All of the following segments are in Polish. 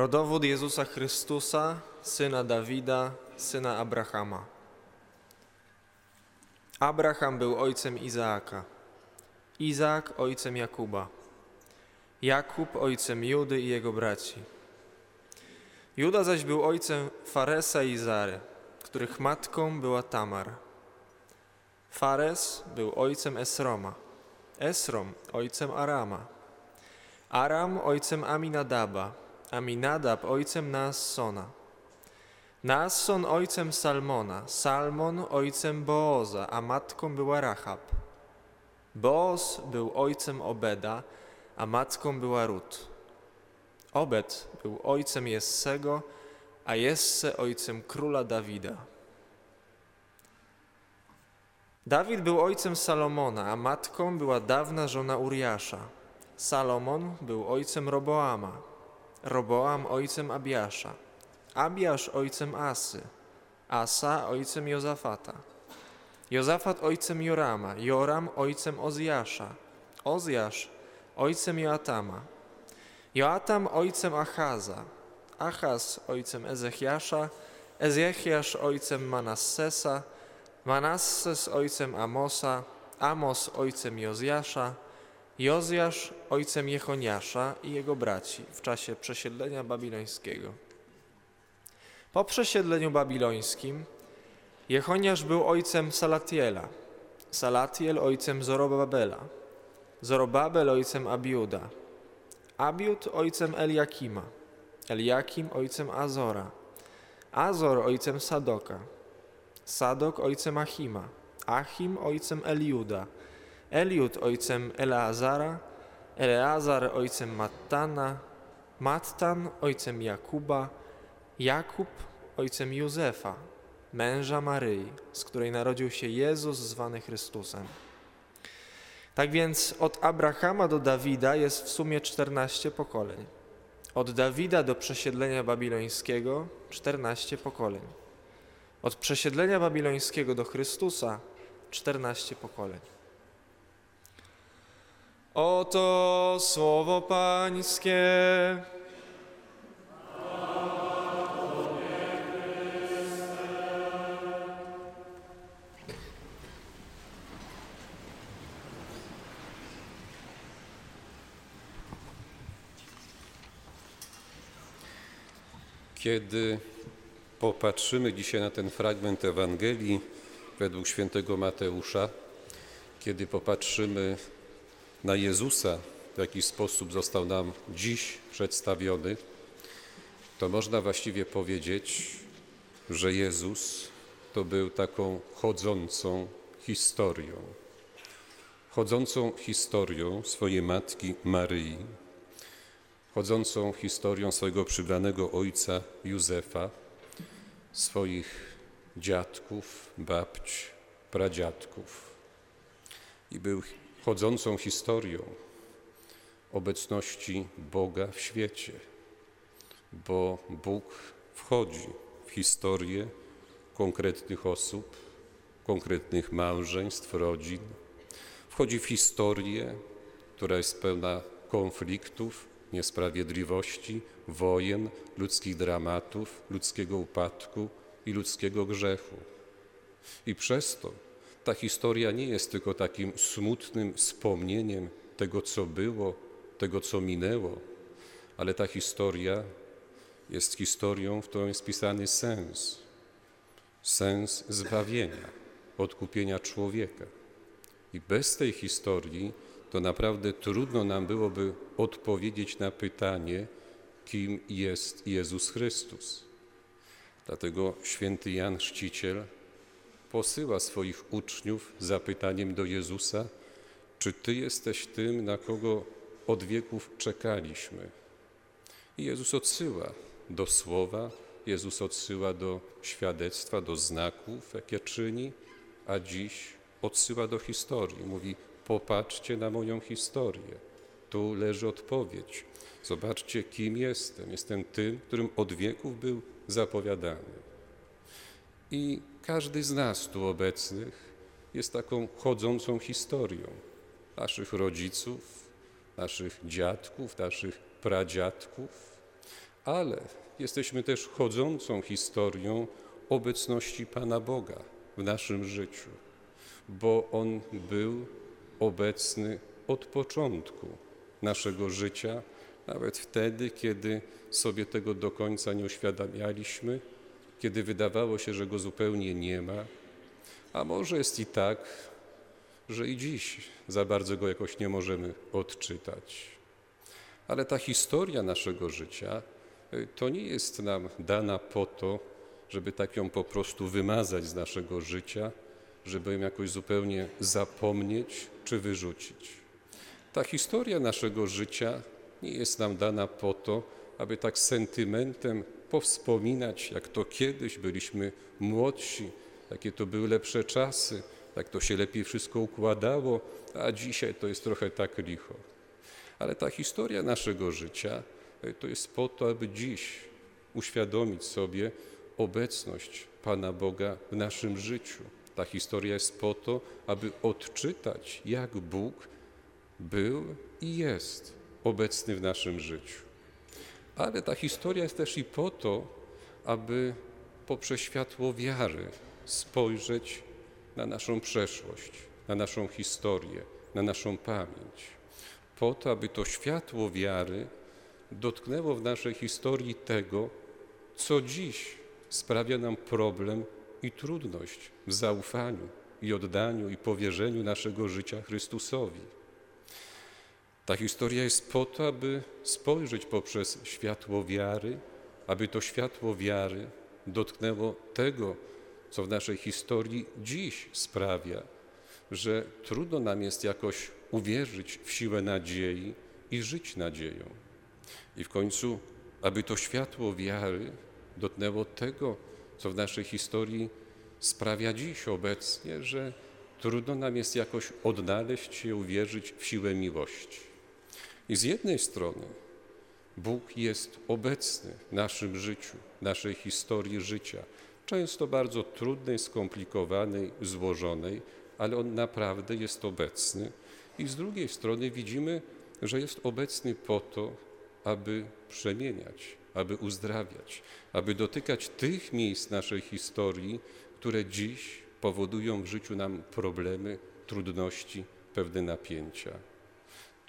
Rodowód Jezusa Chrystusa, syna Dawida, syna Abrahama. Abraham był ojcem Izaaka, Izaak ojcem Jakuba, Jakub ojcem Judy i jego braci. Juda zaś był ojcem Faresa i Zary, których matką była Tamar. Fares był ojcem Esroma, Esrom ojcem Arama, Aram ojcem Aminadaba, Aminadab ojcem Naassona, Naasson ojcem Salmona, Salmon ojcem Booza, a matką była Rahab. Booz był ojcem Obeda, a matką była Rut. Obed był ojcem Jessego, a Jesse ojcem króla Dawida. Dawid był ojcem Salomona, a matką była dawna żona Uriasza. Salomon był ojcem Roboama, Roboam ojcem Abiasza, Abiasz ojcem Asy, Asa ojcem Jozafata, Jozafat ojcem Jorama, Joram ojcem Ozjasza, Ozjasz ojcem Joatama, Joatam ojcem Achaza, Achaz ojcem Ezechiasza, Ezechiasz ojcem Manassesa, Manasses ojcem Amosa, Amos ojcem Jozjasza, Jozjasz ojcem Jechoniasza i jego braci w czasie przesiedlenia babilońskiego. Po przesiedleniu babilońskim Jechoniasz był ojcem Salatiela, Salatiel ojcem Zorobabela, Zorobabel ojcem Abiuda, Abiud ojcem Eliakima, Eliakim ojcem Azora, Azor ojcem Sadoka, Sadok ojcem Achima, Achim ojcem Eliuda, Eliud ojcem Eleazara, Eleazar ojcem Mattana, Mattan ojcem Jakuba, Jakub ojcem Józefa, męża Maryi, z której narodził się Jezus zwany Chrystusem. Tak więc od Abrahama do Dawida jest w sumie 14 pokoleń. Od Dawida do przesiedlenia babilońskiego 14 pokoleń. Od przesiedlenia babilońskiego do Chrystusa 14 pokoleń. Oto słowo Pańskie. Kiedy popatrzymy dzisiaj na ten fragment Ewangelii według świętego Mateusza, kiedy popatrzymy na Jezusa, w jaki sposób został nam dziś przedstawiony, to można właściwie powiedzieć, że Jezus to był taką chodzącą historią. Chodzącą historią swojej matki Maryi, chodzącą historią swojego przybranego ojca Józefa, swoich dziadków, babć, pradziadków. I był chodzącą historią obecności Boga w świecie, bo Bóg wchodzi w historię konkretnych osób, konkretnych małżeństw, rodzin, wchodzi w historię, która jest pełna konfliktów, niesprawiedliwości, wojen, ludzkich dramatów, ludzkiego upadku i ludzkiego grzechu. I przez to ta historia nie jest tylko takim smutnym wspomnieniem tego, co było, tego, co minęło, ale ta historia jest historią, w którą jest pisany sens. Sens zbawienia, odkupienia człowieka. I bez tej historii to naprawdę trudno nam byłoby odpowiedzieć na pytanie, kim jest Jezus Chrystus. Dlatego święty Jan Chrzciciel posyła swoich uczniów zapytaniem do Jezusa, czy Ty jesteś tym, na kogo od wieków czekaliśmy? I Jezus odsyła do słowa, Jezus odsyła do świadectwa, do znaków, jakie czyni, a dziś odsyła do historii. Mówi, popatrzcie na moją historię. Tu leży odpowiedź. Zobaczcie, kim jestem. Jestem tym, którym od wieków był zapowiadany. I każdy z nas tu obecnych jest taką chodzącą historią naszych rodziców, naszych dziadków, naszych pradziadków, ale jesteśmy też chodzącą historią obecności Pana Boga w naszym życiu, bo On był obecny od początku naszego życia, nawet wtedy, kiedy sobie tego do końca nie uświadamialiśmy, kiedy wydawało się, że Go zupełnie nie ma, a może jest i tak, że i dziś za bardzo Go jakoś nie możemy odczytać. Ale ta historia naszego życia y, to nie jest nam dana po to, żeby tak ją po prostu wymazać z naszego życia, żeby ją jakoś zupełnie zapomnieć czy wyrzucić. Ta historia naszego życia nie jest nam dana po to, aby tak sentymentem powspominać, jak to kiedyś byliśmy młodsi, jakie to były lepsze czasy, jak to się lepiej wszystko układało, a dzisiaj to jest trochę tak licho. Ale ta historia naszego życia e, to jest po to, aby dziś uświadomić sobie obecność Pana Boga w naszym życiu. Ta historia jest po to, aby odczytać, jak Bóg był i jest obecny w naszym życiu. Ale ta historia jest też i po to, aby poprzez światło wiary spojrzeć na naszą przeszłość, na naszą historię, na naszą pamięć. Po to, aby to światło wiary dotknęło w naszej historii tego, co dziś sprawia nam problem i trudność w zaufaniu i oddaniu i powierzeniu naszego życia Chrystusowi. Ta historia jest po to, aby spojrzeć poprzez światło wiary, aby to światło wiary dotknęło tego, co w naszej historii dziś sprawia, że trudno nam jest jakoś uwierzyć w siłę nadziei i żyć nadzieją. I w końcu, aby to światło wiary dotknęło tego, co w naszej historii sprawia dziś obecnie, że trudno nam jest jakoś odnaleźć się, uwierzyć w siłę miłości. I z jednej strony Bóg jest obecny w naszym życiu, naszej historii życia, często bardzo trudnej, skomplikowanej, złożonej, ale On naprawdę jest obecny. I z drugiej strony widzimy, że jest obecny po to, aby przemieniać, aby uzdrawiać, aby dotykać tych miejsc naszej historii, które dziś powodują w życiu nam problemy, trudności, pewne napięcia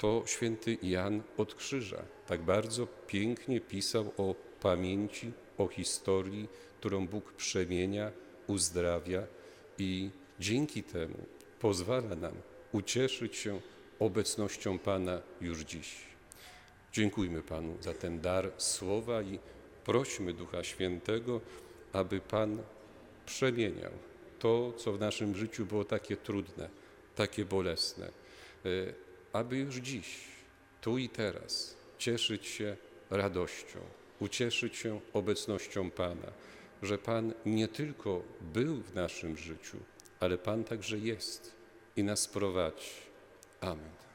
to święty Jan od Krzyża tak bardzo pięknie pisał o pamięci, o historii, którą Bóg przemienia, uzdrawia i dzięki temu pozwala nam ucieszyć się obecnością Pana już dziś. Dziękujmy Panu za ten dar słowa i prośmy Ducha Świętego, aby Pan przemieniał to, co w naszym życiu było takie trudne, takie bolesne e, aby już dziś, tu i teraz cieszyć się radością, ucieszyć się obecnością Pana, że Pan nie tylko był w naszym życiu, ale Pan także jest i nas prowadzi. Amen.